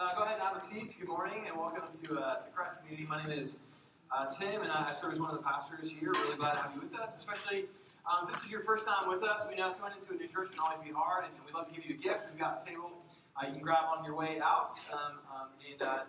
uh, go ahead and have a seat. Good morning and welcome to, uh, to Christ Community. My name is uh, Tim and I serve as one of the pastors here. Really glad to have you with us, especially um, if this is your first time with us. We know coming into a new church can always be hard and, we'd love to give you a gift. We've got a table uh, you can grab on your way out. Um, um, and uh, uh,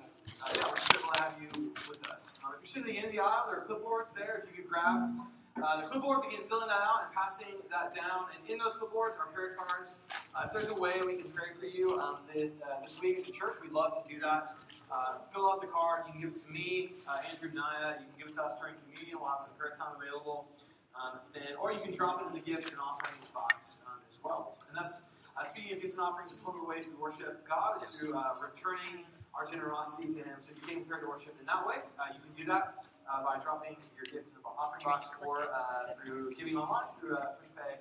yeah, we're just glad to have you with us. Um, if you're sitting at the end of the aisle, there are clipboards there. If you could grab uh, the clipboard, begin filling that out and passing that down. And in those clipboards are prayer cards. Uh, if there's a way we can pray for you um, the, uh, this week as a church, we'd love to do that. Uh, fill out the card. You can give it to me, uh, Andrew Naya. You can give it to us during communion. We'll have some prayer time available. Um, then, or you can drop it in the gifts and offering box um, as well. And that's uh, speaking of gifts and offerings. It's one of the ways we worship God is through returning our generosity to Him. So if you came prepared to worship in that way, you can do that uh, by dropping your gift in the offering box or uh, through giving online through uh, PushPay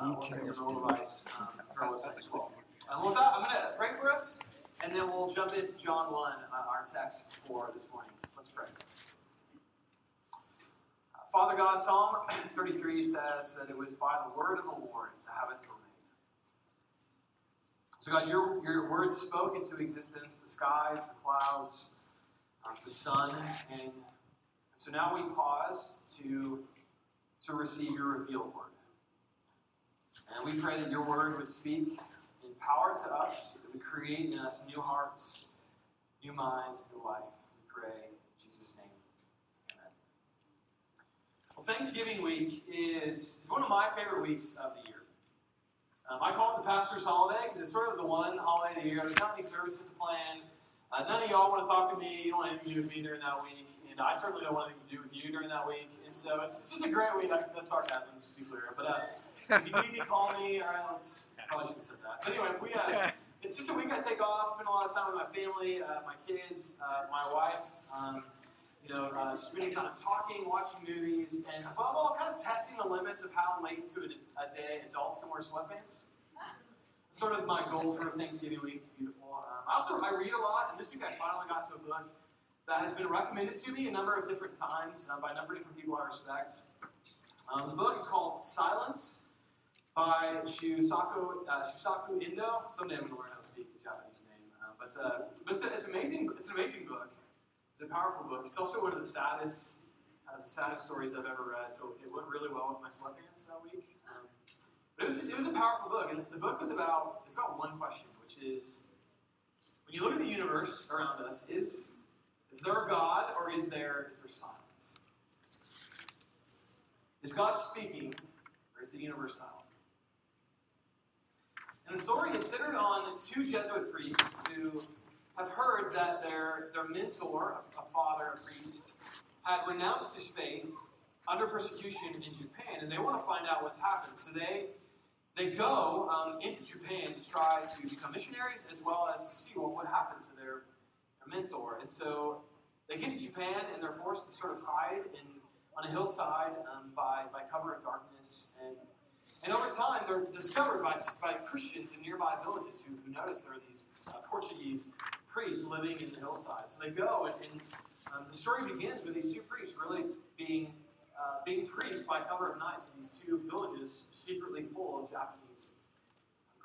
uh, or through your mobile device um, through our website as well. Um, with that, I'm going to pray for us, and then we'll jump into John 1, uh, our text for this morning. Let's pray. Uh, Father God, Psalm 33 says that it was by the word of the Lord the heavens were made. So, God, your, your word spoke into existence the skies, the clouds, uh, the sun, and so now we pause to, to receive your revealed word. And we pray that your word would speak in power to us, that would create in us new hearts, new minds, new life. We pray in Jesus' name. Amen. Well, Thanksgiving week is, is one of my favorite weeks of the year. Um, I call it the pastor's holiday because it's sort of the one holiday of the year. There's any services to plan. Uh, none of y'all want to talk to me. You don't want anything to do with me during that week. And I certainly don't want anything to do with you during that week. And so it's, it's just a great week. That's sarcasm, just to be clear. But uh, if you need me, call me. All right, let's. Probably shouldn't have said that. But anyway, we. Uh, it's just a week I take off, spend a lot of time with my family, uh, my kids, uh, my wife. Um, you know, uh, spending time talking, watching movies, and above all, kind of testing the limits of how late into a, a day adults can wear sweatpants sort of my goal for Thanksgiving week. It's beautiful. Um, I also I read a lot, and this week I finally got to a book that has been recommended to me a number of different times uh, by a number of different people I respect. Um, the book is called Silence by Shusaku, uh, Shusaku Endo. Someday I'm going to learn how to speak a Japanese name. Uh, but uh, but it's, it's, amazing. It's an amazing book. It's a powerful book. It's also one of the saddest, uh, the saddest stories I've ever read. So it went really well with my sweatpants that week. Um, but it was just, it was a powerful book, and the book was about it's about one question, which is when you look at the universe around us, is is there a God or is there is there silence? Is God speaking or is the universe silent? And the story is centered on two Jesuit priests who have heard that their, their mentor, a father, a priest, had renounced his faith under persecution in Japan, and they want to find out what's happened. So they they go um, into Japan to try to become missionaries as well as to see what would happen to their, their mentor. And so they get to Japan and they're forced to sort of hide in, on a hillside um, by, by cover of darkness. And, and over time, they're discovered by, by Christians in nearby villages who, who notice there are these uh, Portuguese priests living in the hillside. So they go, and, and um, the story begins with these two priests really being uh, being priests by cover of night to these two villages secretly full of Japanese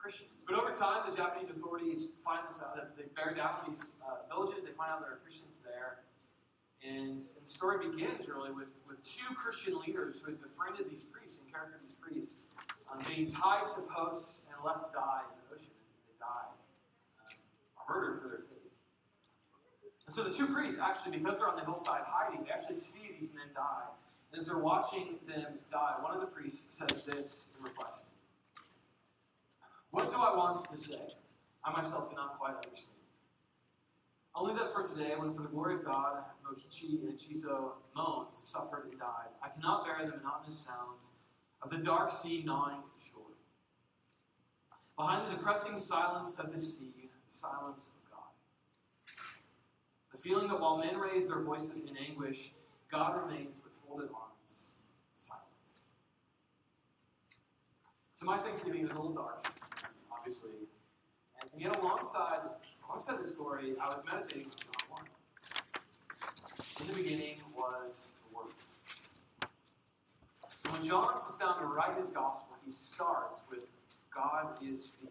Christians. But over time, the Japanese authorities find this out. They bear down these uh, villages. They find out there are Christians there. And, and, the story begins really with, with two Christian leaders who had befriended these priests and cared for these priests um, being tied to posts and left to die in the ocean. They die, um, murdered for their faith. And so the two priests actually, because they're on the hillside hiding, they actually see these men die. And As they're watching them die, one of the priests says this in reflection What do I want to say? I myself do not quite understand. Only that for today, when for the glory of God, Mokichi and Ichizo moaned, suffered, and died, I cannot bear the monotonous sounds of the dark sea gnawing the shore. Behind the depressing silence of the sea, the silence of God. The feeling that while men raise their voices in anguish, God remains with folded arms, silence. So my Thanksgiving is a little dark, obviously. And yet alongside, alongside the story, I was meditating on John 1. In the beginning was the Word. So when John sits down to write his gospel, he starts with God is speaking.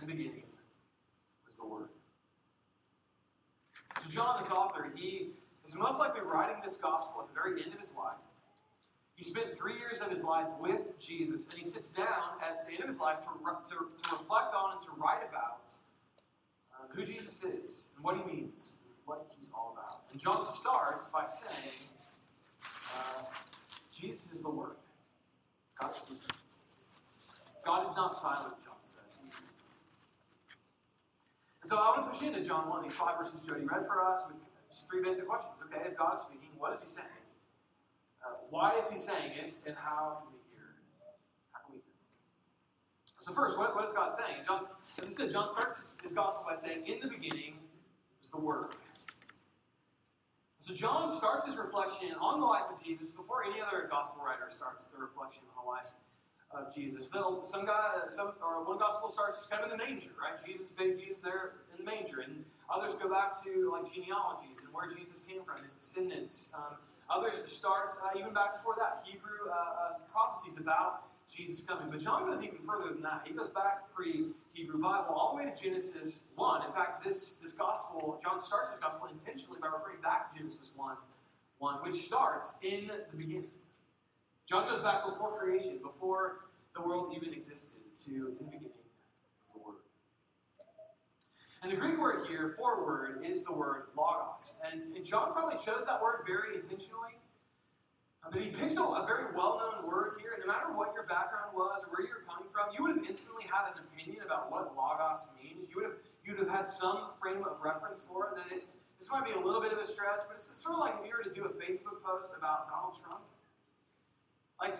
In the beginning was the Word. So John, this author, he is most likely writing this gospel at the very end of his life. He spent three years of his life with Jesus, and he sits down at the end of his life to, to, to reflect on and to write about uh, who Jesus is and what he means, what he's all about. And John starts by saying, uh, Jesus is the Word. God's speaking. God is not silent, John says. And so I want to push into John 1, these five verses Jody read for us with just three basic questions. Okay, if God is speaking, what is he saying? Why is he saying it, and how can we hear? How can we hear? So first, what, what is God saying? John, as I said, John starts his, his gospel by saying, "In the beginning was the Word." So John starts his reflection on the life of Jesus before any other gospel writer starts the reflection on the life of Jesus. Some guy, some or one gospel starts kind of in the manger, right? Jesus, Jesus, there in the manger, and others go back to like genealogies and where Jesus came from, his descendants. Um, Others start uh, even back before that, Hebrew uh, uh, prophecies about Jesus coming. But John goes even further than that. He goes back pre Hebrew Bible all the way to Genesis 1. In fact, this, this gospel, John starts his gospel intentionally by referring back to Genesis 1, 1, which starts in the beginning. John goes back before creation, before the world even existed, to in the beginning was the Word. And the Greek word here for word is the word logos. And, and John probably chose that word very intentionally. But he picks a, a very well known word here, no matter what your background was or where you're coming from, you would have instantly had an opinion about what logos means. You would have, you would have had some frame of reference for it. That it, this might be a little bit of a stretch, but it's sort of like if you were to do a Facebook post about Donald Trump. Like,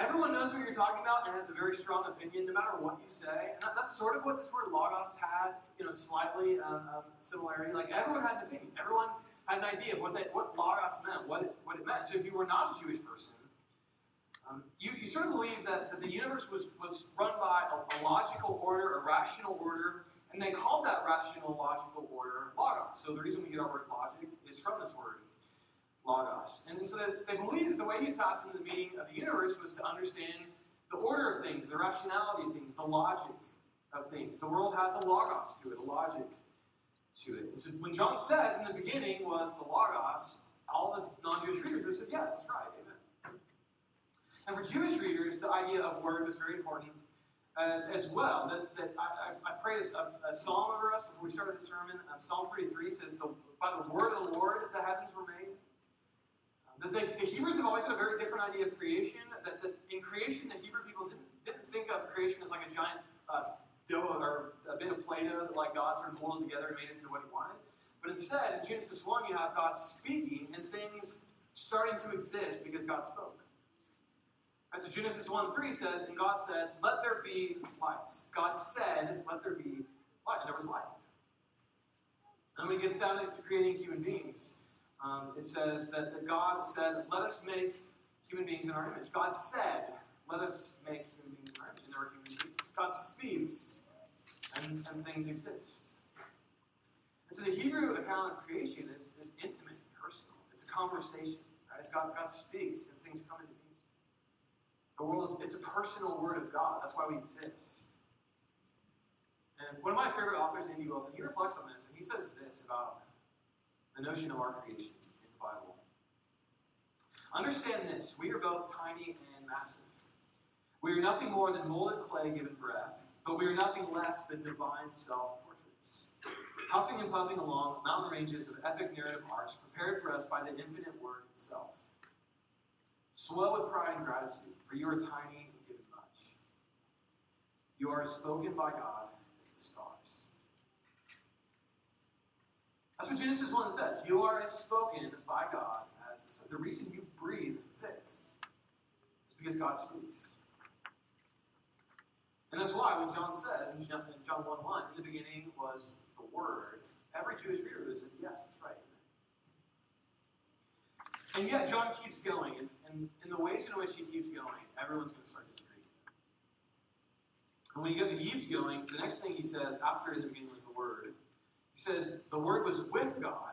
Everyone knows what you're talking about and has a very strong opinion, no matter what you say. And that, that's sort of what this word logos had, you know, slightly um, um, similarity. Like everyone had an opinion. Everyone had an idea of what that, what logos meant, what it, what it meant. So if you were not a Jewish person, um, you, you sort of believe that, that the universe was, was run by a, a logical order, a rational order, and they called that rational, logical order logos. So the reason we get our word logic is from this word logos. And so they believed that the way you tap into the meaning of the universe was to understand the order of things, the rationality of things, the logic of things. The world has a logos to it, a logic to it. And so when John says in the beginning was the logos, all the non-Jewish readers would have said, yes, that's right, amen. And for Jewish readers, the idea of word was very important uh, as well. That, that I, I, prayed a, a, psalm over us before we started the sermon. Um, psalm 33 says, the, by the word of the Lord the heavens were made the, the, the, Hebrews have always had a very different idea of creation. That, that in creation, the Hebrew people didn't, didn't think of creation as like a giant uh, dough or a bit of Play-Doh that like God sort of molded together and made it into what He wanted. But instead, in Genesis 1, you have God speaking and things starting to exist because God spoke. And so Genesis 1 3 says, And God said, Let there be lights. God said, Let there be light. And there was light. And when he gets down into creating human beings, um, it says that, that God said, Let us make human beings in our image. God said, Let us make human beings in our image. And there human beings. God speaks, and, and things exist. And so the Hebrew account of creation is, is intimate and personal. It's a conversation. Right? God, God speaks, and things come into being. The world is it's a personal word of God. That's why we exist. And one of my favorite authors, N.D. Wilson, he reflects on this, and he says this about the notion of our creation in the Bible. Understand this we are both tiny and massive. We are nothing more than molded clay given breath, but we are nothing less than divine self portraits. Puffing and puffing along mountain ranges of epic narrative arcs prepared for us by the infinite word itself. Swell with pride and gratitude, for you are tiny and given much. You are spoken by God That's what Genesis 1 says. You are as spoken by God as the, the reason you breathe and exist is because God speaks. And that's why when John says in John, 1 1, in the beginning was the Word, every Jewish reader would have said, Yes, that's right. And yet John keeps going, and, and in the ways in which he keeps going, everyone's going to start disagreeing. And when the keeps going, the next thing he says after in the beginning was the Word he says the Word was with God.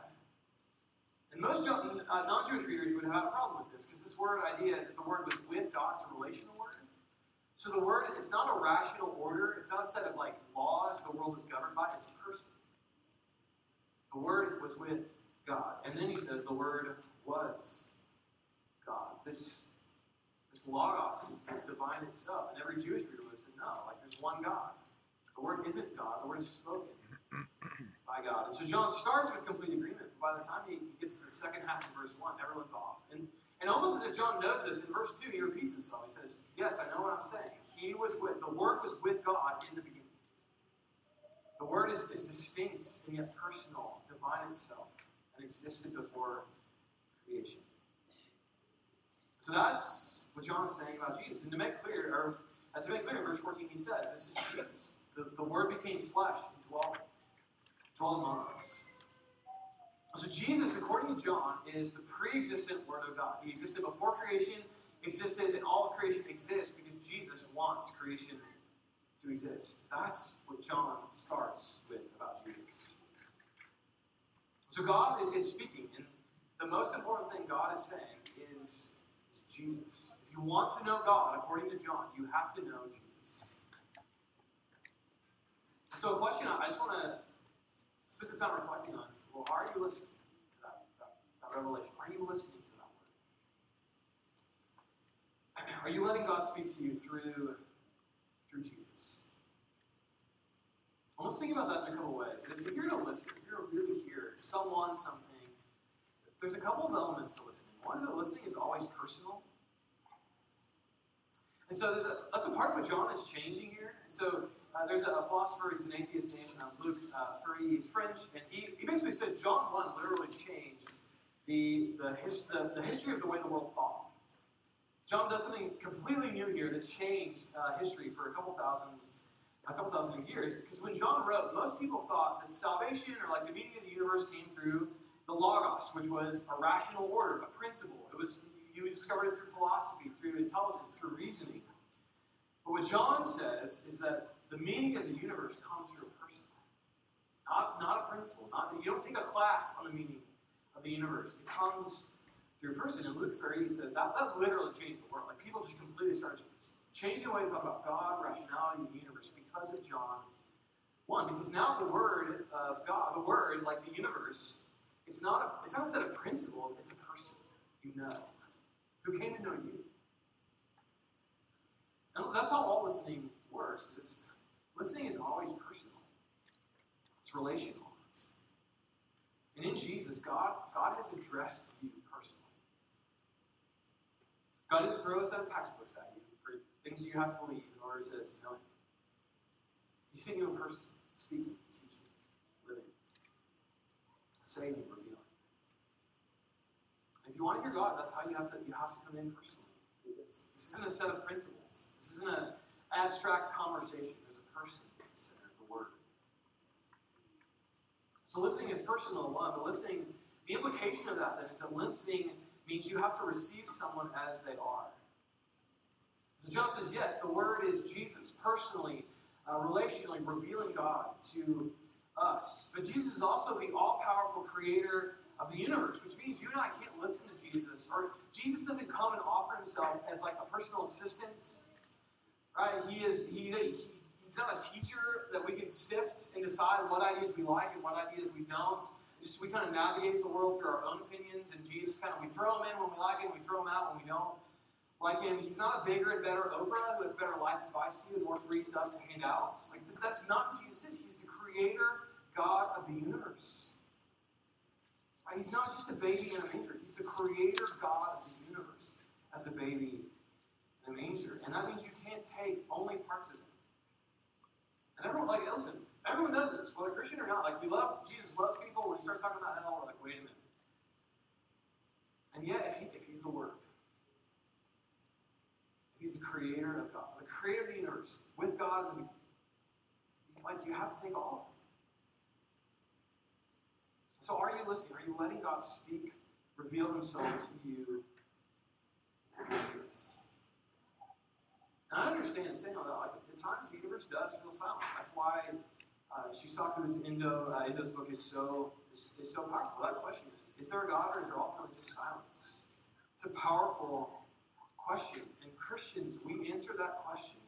And most uh, non Jewish readers would have a problem with this because this word idea that the Word was with God is a relational word. So the Word, it's not a rational order, it's not a set of like laws the world is governed by, it's a person. The Word was with God. And then he says the Word was God. This, this Logos is divine itself. And every Jewish reader would have said, no, like there's one God. The Word isn't God, the Word is spoken by God. And so John starts with complete agreement. But By the time he, gets to the second half of verse 1, everyone's off. And, and almost as if John knows this, in verse 2, he repeats himself. He says, Yes, I know what I'm saying. He was with, the Word was with God in the beginning. The Word is, is distinct and yet personal, divine itself, and existed before creation. So that's what John is saying about Jesus. And to make clear, or uh, to make clear, in verse 14, he says, This is Jesus. The, the Word became flesh and dwelt, dwelt among us. So Jesus, according to John, is the pre-existent Word of God. He existed before creation, existed, and all of creation exists because Jesus wants creation to exist. That's what John starts with about Jesus. So God is speaking, and the most important thing God is saying is, is Jesus. If you want to know God, according to John, you have to know Jesus. So, a question I just want to spend some time reflecting on is well, are you listening to that, that, that revelation? Are you listening to that word? Are you letting God speak to you through, through Jesus? let's think about that in a couple ways. If you're going to listen, if you're really hear someone, something, there's a couple of elements to listening. One is that listening is always personal. And so that's a part of what John is changing here. And so uh, there's a, a, philosopher, he's an atheist named uh, Luc uh, Ferry, he's French, and he, he basically says John 1 literally changed the, the, his, the, the history of the way the world thought. John does something completely new here that changed uh, history for a couple thousands, a couple thousand years. Because when John wrote, most people thought that salvation or like the meaning of the universe came through the logos, which was a rational order, a principle. It was you discovered it through philosophy, through intelligence, through reasoning. But what John says is that the meaning of the universe comes through a person, not, not a principle. Not, you don't take a class on the meaning of the universe. It comes through a person. And Luc Ferry says that, that literally changed the world. Like people just completely started changing the way they thought about God, rationality, the universe because of John 1. Because now the word of God, the word, like the universe, it's not a, it's not a set of principles, it's a person you know who came to know you. And that's how all listening works. It's, listening is always personal. It's relational. And in Jesus, God, God has addressed you personally. God didn't throw a set of textbooks at you for things you have to believe in order to, to know Him. He's seen you in person, speaking, teaching, living, saving, revealing. If you want to hear God, that's how you have to you have to come in personally. This isn't a set of principles. This isn't an abstract conversation. There's a person in the word. So listening is personal one, but listening, the implication of that then is that listening means you have to receive someone as they are. So John says, yes, the word is Jesus personally, uh, relationally revealing God to us. But Jesus is also the all powerful creator of the universe, which means you and I can't listen to Jesus, or Jesus doesn't come and offer himself as like a personal assistant, right? He is he, he he's not a teacher that we can sift and decide what ideas we like and what ideas we don't. Just we kind of navigate the world through our own opinions, and Jesus kind of we throw him in when we like him, we throw him out when we don't like him. He's not a bigger and better Oprah who has better life advice to you and more free stuff to hand out. Like this, that's not who Jesus is. He's the creator God of the universe. He's not just a baby in a manger. He's the creator God of the universe as a baby in a manger. And that means you can't take only parts of it. And everyone, like, listen, everyone does this, whether Christian or not. Like, we love, Jesus loves people. When he starts talking about hell, we're like, wait a minute. And yet, if, he, if he's the Word, if he's the creator of God, the creator of the universe, with God in the beginning, like, you have to take all of it. So are you listening? Are you letting God speak, reveal himself to you through Jesus? And I understand saying all that. Like, times, the universe does feel silent. That's why uh, Shusaku's Endo, uh, Endo's book is so is, is so powerful. That question is: Is there a God, or is there ultimately just silence? It's a powerful question, and Christians we answer that question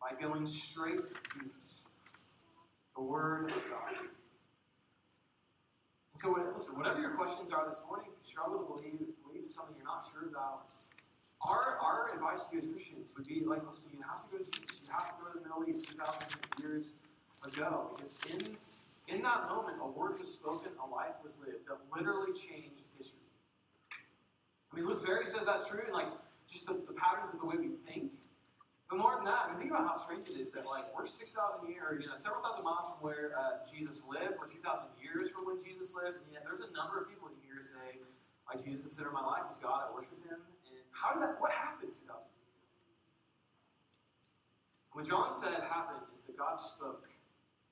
by going straight to Jesus, the Word of God. So, listen, whatever your questions are this morning, if you struggle to believe, if belief is something you're not sure about, our, our advice to you as Christians would be like, listen, you have to go to Jesus, you have to go to the Middle East 2,000 years ago, because in, in that moment, a word was spoken, a life was lived that literally changed history. I mean, Luc Ferry says that's true, and like just the, the patterns of the way we think. But more than that, I mean, think about how strange it is that like we're six thousand years, you know, several thousand miles from where uh, Jesus lived. We're two thousand years from when Jesus lived, and yet there's a number of people in here say, "Like Jesus, is the center of my life is God. I worship Him." How did that? What happened two thousand years ago? What John said happened is that God spoke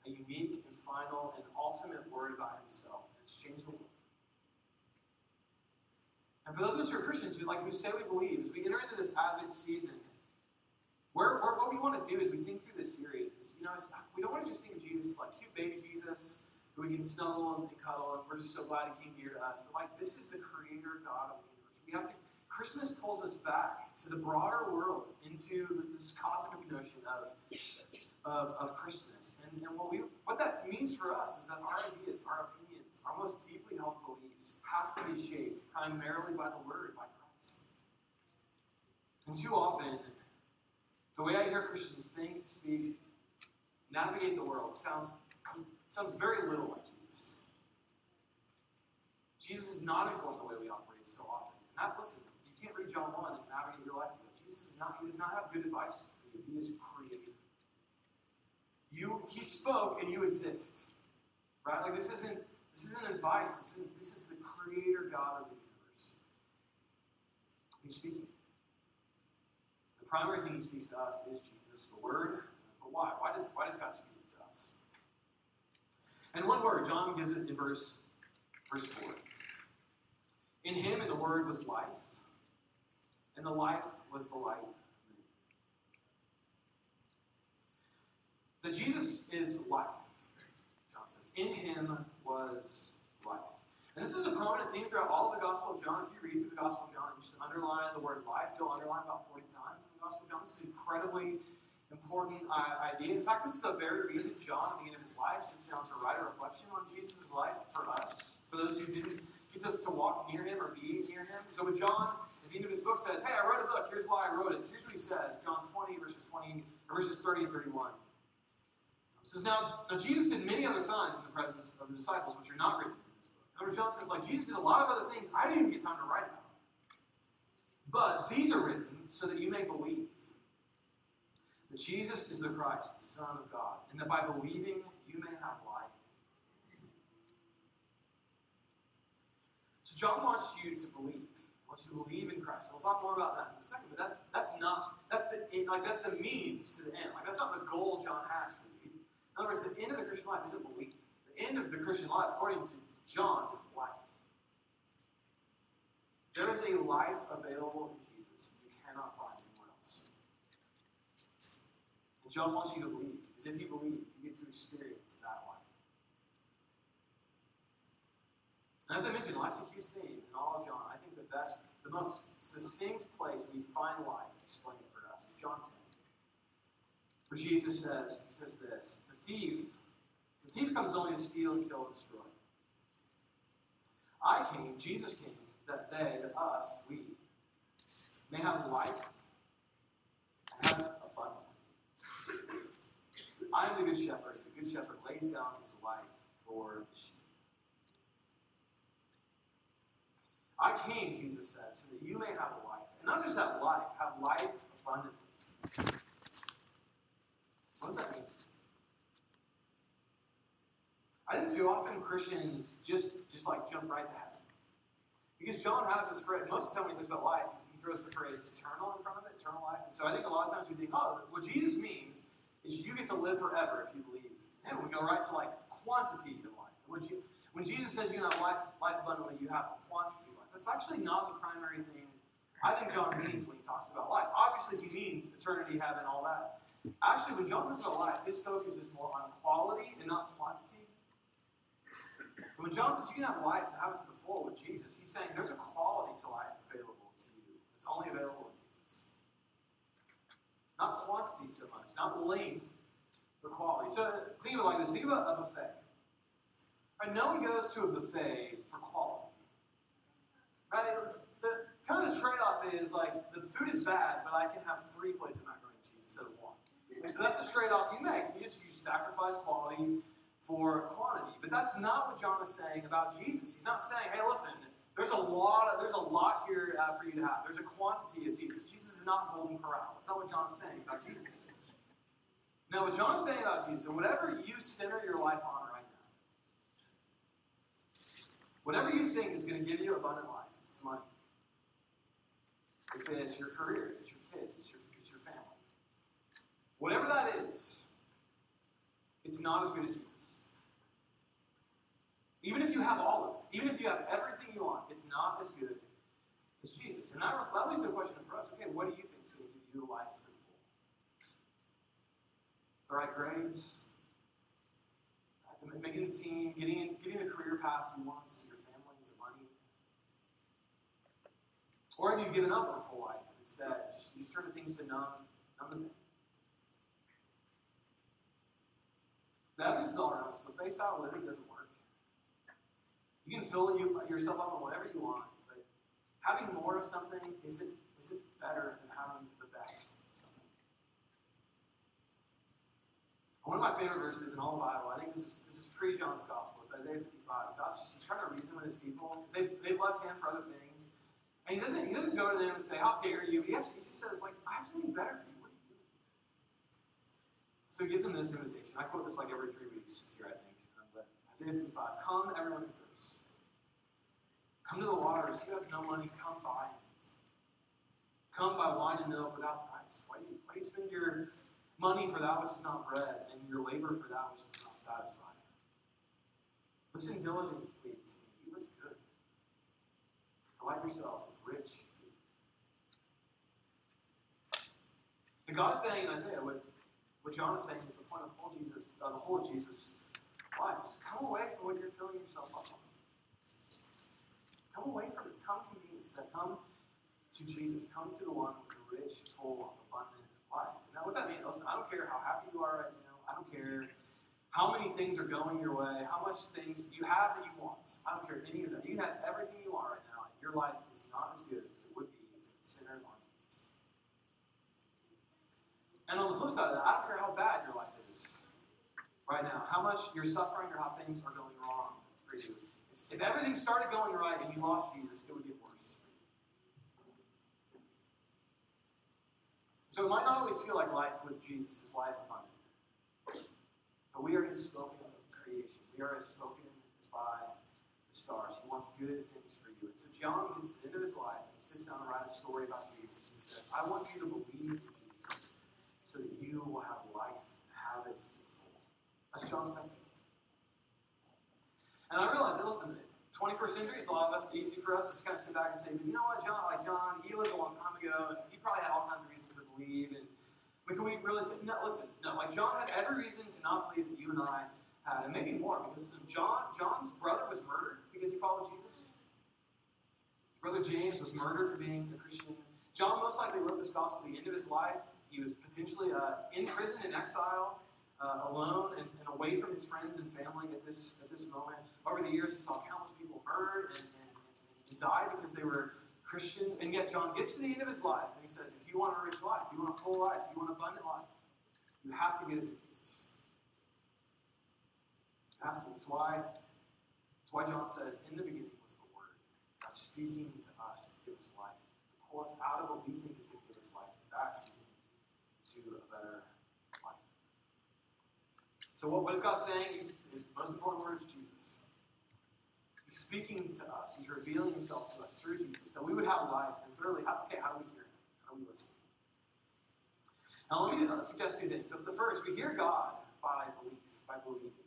a unique and final and ultimate word about Himself, and it's changed the world. And for those of us who are Christians, who like who say we believe, as we enter into this Advent season, where what we want to do is we think through this series. Is, you know, we don't want to just think of Jesus like cute baby Jesus who we can snuggle and cuddle, and we're just so glad he came near to us. But like, this is the Creator God of the universe. We have to. Christmas pulls us back to the broader world, into this cosmic notion of of, of Christmas. And, and what we what that means for us is that our ideas, our opinions, our most deeply held beliefs have to be shaped primarily by the Word, by Christ. And too often, the way I hear Christians think, speak, navigate the world sounds, sounds very little like Jesus. Jesus is not informed the way we operate so often. And that, listen, you can't read John 1 and navigate your life it. Jesus is not, he does not have good advice for you. He is creator. You, he spoke and you exist. Right? Like this isn't this isn't advice. This, isn't, this is the creator God of the universe. He's speaking. The primary thing he speaks to us is Jesus, the Word. But why? Why does, why does God speak to us? And one word, John gives it in verse, verse 4. In him and the Word was life, and the life was the light That Jesus is life, John says. In him was life. And this is a prominent theme throughout all of the Gospel of John. If you read through the Gospel of John and just underline the word life, you'll underline about 40 times in the Gospel of John. This is an incredibly important uh, idea. In fact, this is the very reason John, at the end of his life, sits down to write a reflection on Jesus' life for us, for those who didn't get to, to walk near him or be near him. So when John, at the end of his book, says, Hey, I wrote a book, here's why I wrote it. Here's what he says John 20, verses 20, verses 30 and 31. It says, now, now Jesus did many other signs in the presence of the disciples, which are not written in this book. Number John says, like, Jesus did a lot of other things I didn't even get time to write about. But these are written so that you may believe that Jesus is the Christ, the Son of God, and that by believing you may have life. So John wants you to believe. Wants you believe in Christ. We'll talk more about that in a second. But that's that's not that's the like that's the means to the end. Like that's not the goal John has for you. in other words, the end of the Christian life isn't belief. The end of the Christian life, according to John, is life. There is a life available in Jesus you cannot find anywhere else. And John wants you to believe, because if you believe, you get to experience that life. And as I mentioned, life's a huge theme in all of John. I think the best, the most succinct place we find life explained for us is John 10. Where Jesus says, he says this, the thief, the thief comes only to steal and kill and destroy. I came, Jesus came, that they, that us, we, may have life and have abundant. I am the good shepherd. The good shepherd lays down his life for the sheep. I came, Jesus said, so that you may have life. And not just have life, have life abundantly. What does that mean? I think too often Christians just just like jump right to heaven. Because John has this phrase, most of the time when he thinks about life, he throws the phrase eternal in front of it, eternal life. And so I think a lot of times we think, oh, what Jesus means is you get to live forever if you believe. And we go right to like quantity of life. When, you, when Jesus says you have life, life abundantly, you have quantity of life. That's actually not the primary thing I think John means when he talks about life. Obviously, he means eternity, heaven, all that. Actually, when John talks about life, his focus is more on quality and not quantity. When John says you can have life and have it to the full with Jesus, he's saying there's a quality to life available to you that's only available in Jesus. Not quantity so much, not length, but quality. So think of it like this think about a buffet. Right? No one goes to a buffet for quality. Right? The kind of the trade-off is like the food is bad, but I can have three plates of macaroni and cheese instead of one. Okay, so that's a trade-off you make. You just you sacrifice quality for quantity. But that's not what John is saying about Jesus. He's not saying, hey, listen, there's a lot of, there's a lot here uh, for you to have. There's a quantity of Jesus. Jesus is not golden corral. That's not what John is saying about Jesus. Now, what John is saying about Jesus, whatever you center your life on right now, whatever you think is going to give you abundant life, if it's money, if it's your career, if it's your kids, it's your, it's your family, whatever that is, it's not as good as Jesus. Even if you have all of it, even if you have everything you want, it's not as good as Jesus. And that, that to the question for us okay, what do you think is going to give you life to the full? The right grades, making the team, getting, getting the career path you want, your families, the money. Or have you given up on full life and instead just, you turn to things to numb, numb the pain? The all around us, but face out living doesn't work. You can fill you, yourself up on whatever you want, but having more of something isn't, isn't better than having the best of something. One of my favorite verses in all the Bible, I think this is, this is pre John's Gospel, it's Isaiah 55. God's just he's trying to reason with his people because they've, they've left him for other things. And he doesn't, he doesn't go to them and say, How dare you? He actually just says, like, I have something better for you. What are you doing? So he gives them this invitation. I quote this like every three weeks here, I think. Um, but Isaiah 55, come everyone who thirsts. Come to the waters. He has no money, come buy it. Come buy wine and milk without price. Why do you, why do you spend your money for that which is not bread, and your labor for that which is not satisfy? Listen diligently to me. He was good. Delight yourselves rich. And God is saying in Isaiah, what, what John is saying is the point of whole Jesus, uh, the whole of Jesus' life. Just come away from what you're filling yourself up on. Come away from it. Come to me instead. Come to Jesus. Come to the one with rich, full, abundant life. Now, what that means, listen, I don't care how happy you are right now. I don't care how many things are going your way, how much things you have that you want. I don't care any of that. You can have everything you want right your life is not as good as it would be as it centered on Jesus. And on the flip side of that, I don't care how bad your life is right now, how much you're suffering or how things are going wrong for you. If everything started going right and you lost Jesus, it would get worse. For you. So it might not always feel like life with Jesus is life abundant. But we are his spoken creation. We are his spoken as by stars. He wants good things for you. And so John gets to the end of his life and he sits down to write a story about Jesus. And he says, I want you to believe in Jesus so that you will have life, have it to the full. That's John's testimony. And I realize that, listen, 21st century is a lot less easy for us to kind of sit back and say, but you know what, John, like John, he lived a long time ago, and he probably had all kinds of reasons to believe. And I mean, can we really say, no, listen, no, like John had every reason to not believe that you and I had, and maybe more, because John, John's brother was murdered because he followed Jesus. His brother James was murdered for being a Christian. John most likely wrote this gospel at the end of his life. He was potentially uh, in prison, in exile uh, alone and, and, away from his friends and family at this at this moment. Over the years, he saw countless people murdered and, and, and died because they were Christians. And yet, John gets to the end of his life and he says, "If you want a rich life, you want a full life, you want an abundant life, you have to get it To. It's why. It's why John says, "In the beginning was the Word, God speaking to us to give us life, to pull us out of what we think is going to give us life, and back to a better." Life. So what, what is God saying? He's, his most important word is Jesus. He's speaking to us. He's revealing himself to us through Jesus, that we would have life. And thirdly, how, okay, how do we hear him? How do we listen? Now let me uh, suggest two things. The first, we hear God by belief, by believing.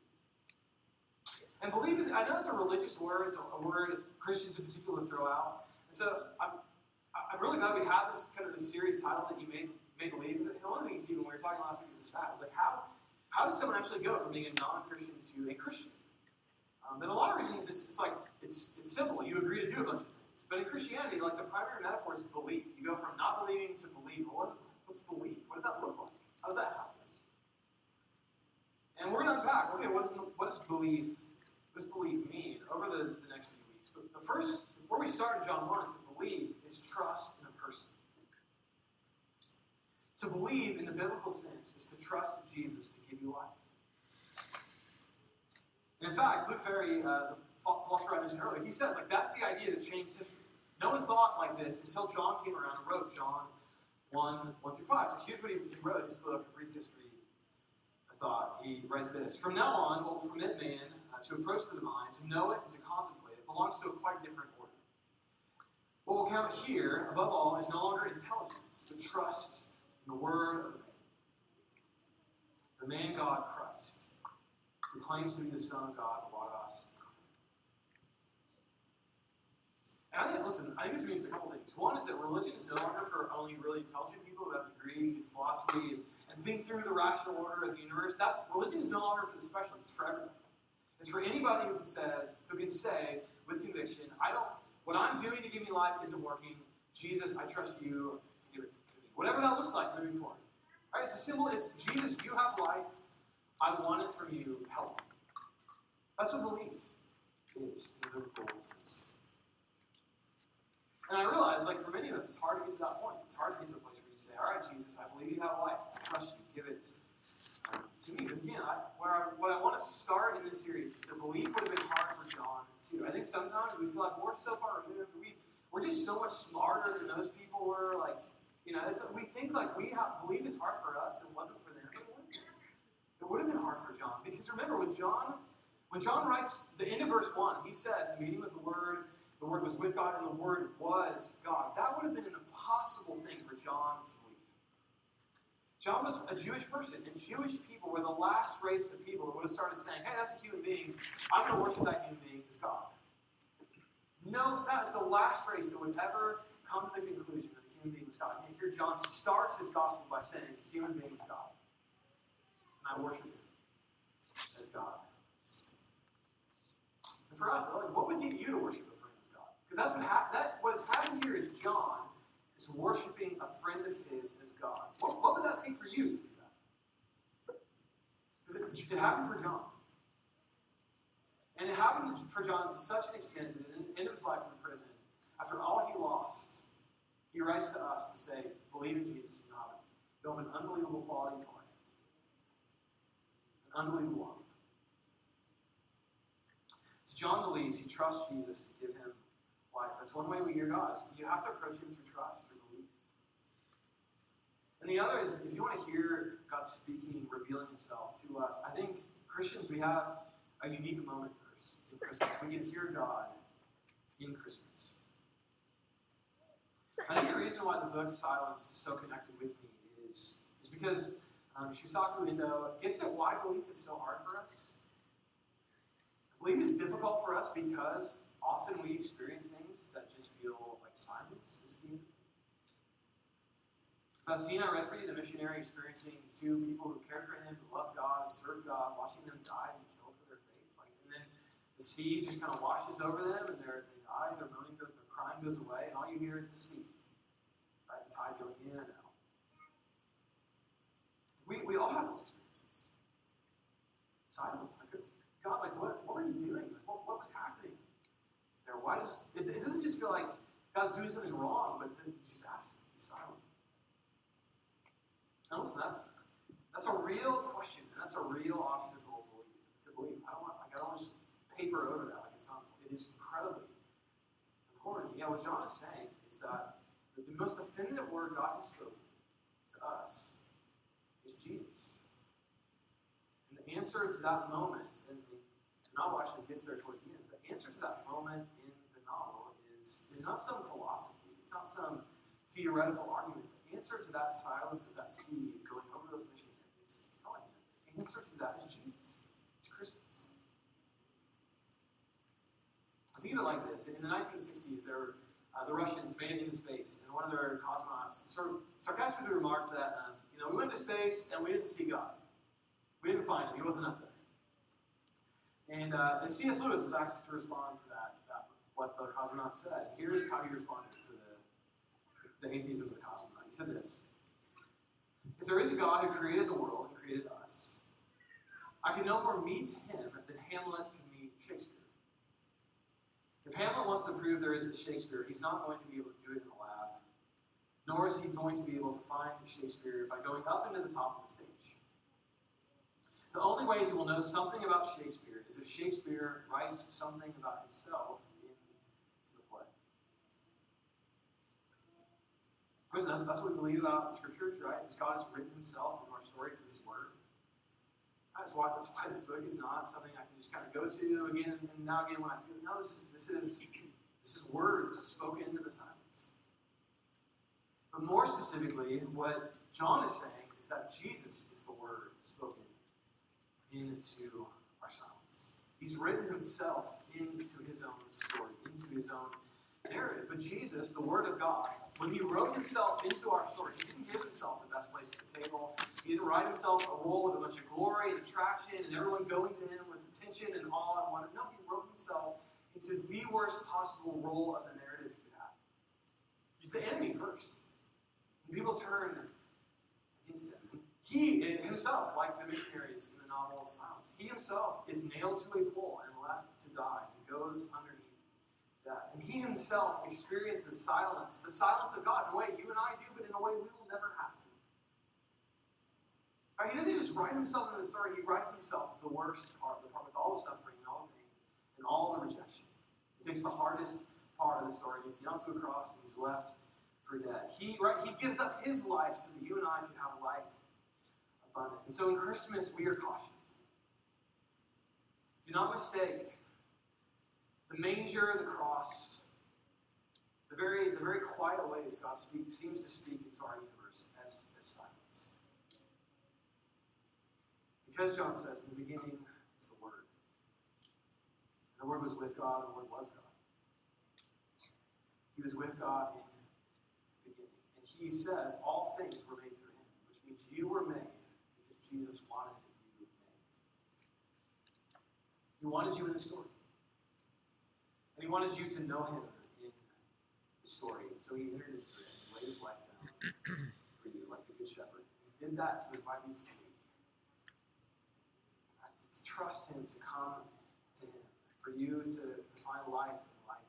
And belief is, I know it's a religious word, it's a, a word Christians in particular throw out. And so I'm, I'm really glad we have this kind of this series title that you may, may believe. And one of the things even when we were talking last week is the stat, was like how how does someone actually go from being a non-Christian to a Christian? Um, then a lot of reasons it's, it's like it's, it's simple. You agree to do a bunch of things. But in Christianity, like the primary metaphor is belief. You go from not believing to believe. Is, what's belief? What does that look like? How does that happen? And we're going to unpack. Okay, what is what is belief? Does believe mean over the, the next few weeks? But the first, where we start in John 1 is that belief is trust in a person. To believe in the biblical sense is to trust Jesus to give you life. And in fact, Luc Ferry, uh, the philosopher I mentioned earlier, he says like that's the idea that changed history. No one thought like this until John came around and wrote John 1, 1 through 5. So here's what he, he wrote in his book, Brief History of Thought. He writes this From now on, what will permit man uh, to approach the divine, to know it, and to contemplate it, belongs to a quite different order. What will count here, above all, is no longer intelligence, but trust in the word of the man. The man God Christ, who claims to be the Son of God, the Logos And I think, listen, I think this means a couple things. One is that religion is no longer for only really intelligent people who have degrees, in philosophy, and, and think through the rational order of the universe. That's religion is no longer for the specialists, it's for everybody. It's for anybody who says, who can say with conviction, I don't what I'm doing to give me life isn't working. Jesus, I trust you to give it to me. Whatever that looks like moving forward. Right? It's as simple as Jesus, you have life. I want it from you. Help me. That's what belief is in biblical sense. And I realize, like, for many of us, it's hard to get to that point. It's hard to get to a place where you say, All right, Jesus, I believe you have life. I trust you. Give it to me. But again, I, where I, what I want to start in this series is that belief would have been hard for John, too. I think sometimes we feel like we're so far removed. We, we're just so much smarter than those people were. Like, you know, we think like we have belief is hard for us and wasn't for them. It would have been hard for John. Because remember, when John when John writes the end of verse 1, he says, The meeting was the Word, the Word was with God, and the Word was God. That would have been an impossible thing for John to. John was a Jewish person, and Jewish people were the last race of people that would have started saying, hey, that's a human being. I'm going to worship that human being as God. No, that is the last race that would ever come to the conclusion that a human being was God. And here John starts his gospel by saying, a human being is God. And I worship him as God. And for us, like, what would get you to worship a friend as God? because that's what that what is happening here is John is worshiping a friend of his as God. What, what would that take for you to do that? Because it, it happened for John. And it happened for John to such an extent that at the end of his life in prison, after all he lost, he writes to us to say, believe in Jesus and not You'll an unbelievable quality to life. An unbelievable one. So John believes he trusts Jesus to give him life. That's one way we hear God. You have to approach Him through trust, through belief. And the other is if you want to hear God speaking, revealing Himself to us, I think Christians, we have a unique moment in Christmas. We can hear God in Christmas. I think the reason why the book Silence is so connected with me is, is because um, Shusaku Endo gets at why belief is so hard for us. Belief is difficult for us because often we experience things that just feel like silence is the scene I read for you, the missionary experiencing two people who cared for him, who loved God, and served God, watching them die and killed for their faith. Like, and then the sea just kind of washes over them, and they die, their moaning goes, their crying goes away, and all you hear is the sea. Right? The tide going in and out. We, we all have those experiences. Silence. Like, God, like, what, what were you doing? Like, what, what was happening? there? Why does it, it doesn't just feel like God's doing something wrong, but then he's just absent, he's silent. And listen, that, that's a real question, and that's a real obstacle to believe. I don't want like I don't want paper over that like it's not. It is incredibly important. Yeah, what John is saying is that the, the most definitive word God has spoken to us is Jesus. And the answer to that moment, and the novel actually gets there towards the end, the answer to that moment in the novel is, is not some philosophy, it's not some theoretical argument. The answer to that silence of that sea going over those missionaries and killing them, the answer to that is Jesus. It's Christmas. Of it like this. In the 1960s, there were, uh, the Russians made it into space, and one of their cosmonauts sort of sarcastically remarked that, um, you know, we went to space and we didn't see God. We didn't find him. He wasn't up there. And, uh, and C.S. Lewis was asked to respond to that what the cosmonaut said. Here's how he responded to the, the atheism of the cosmonaut. He said this If there is a God who created the world and created us, I can no more meet him than Hamlet can meet Shakespeare. Wants to prove there isn't Shakespeare, he's not going to be able to do it in the lab. Nor is he going to be able to find Shakespeare by going up into the top of the stage. The only way he will know something about Shakespeare is if Shakespeare writes something about himself into the play. Of course, that's what we believe about the scriptures, right? Because God has written himself in our story through his word. That's why, that's why this book is not something I can just kind of go to again and now again when I feel. No, this is, this is, this is words spoken into the silence. But more specifically, what John is saying is that Jesus is the word spoken into our silence. He's written himself into his own story, into his own narrative. But Jesus, the Word of God, when he wrote himself into our story, he didn't give himself the best place at the table. He didn't write himself a role with a bunch of glory and attraction and everyone going to him with attention and awe and wonder. No, he wrote himself into the worst possible role of the narrative he could have. He's the enemy first. And people turn against him. He himself, like the missionaries in the novel Silence, he himself is nailed to a pole and left to die and goes underneath And he himself experiences silence, the silence of God, in a way you and I do, but in a way we will never have to. Right? He doesn't just write himself in the story, he writes himself the worst part, the part with all the suffering and all the pain and all the rejection. He takes the hardest part of the story, he's nailed to a cross, and he's left for dead. He, right, he gives up his life so that you and I could have life abundant. And so in Christmas, we are cautioned. Do not mistake the manger, the cross, the very, the very quiet ways God speaks, seems to speak into our universe as, as silence. Because John says, in the beginning was the Word. And the Word was with God, and the Word was God. He was with God in the beginning. And he says, all things were made through him, which means you were made because Jesus wanted you made. He wanted you in the story. And he wanted you to know him in the story. So he entered into it and laid his life down for you like the good shepherd. He did that to invite you to believe. Uh, to, to trust him, to come to him. For you to, to find life and life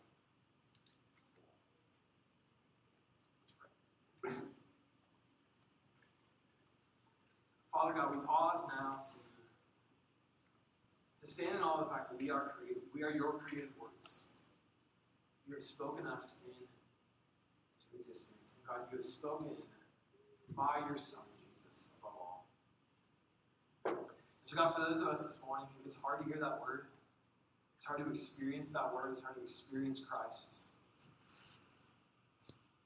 Let's pray. Father God, we pause now to, to stand in awe of the fact that we are created. We are your created words. You have spoken us into existence. And God, you have spoken by your Son, Jesus, above all. So, God, for those of us this morning, it's hard to hear that word. It's hard to experience that word. It's hard to experience Christ.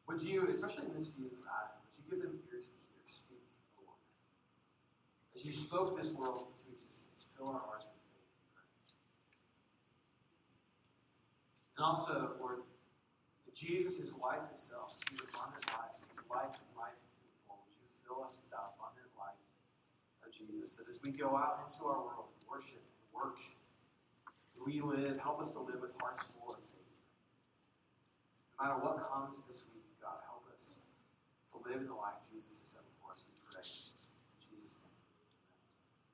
Would you, especially in this season of Advent, would you give them ears to hear? Speak, Lord. As you spoke this world into existence, fill our hearts with faith. And also, Lord, if Jesus is life itself, He's abundant life, He's life and life to the full, would you fill us with that abundant life of Jesus? That as we go out into our world and worship and work, we live, help us to live with hearts full of faith. No matter what comes this week, God, help us to live in the life Jesus has set before us, we pray.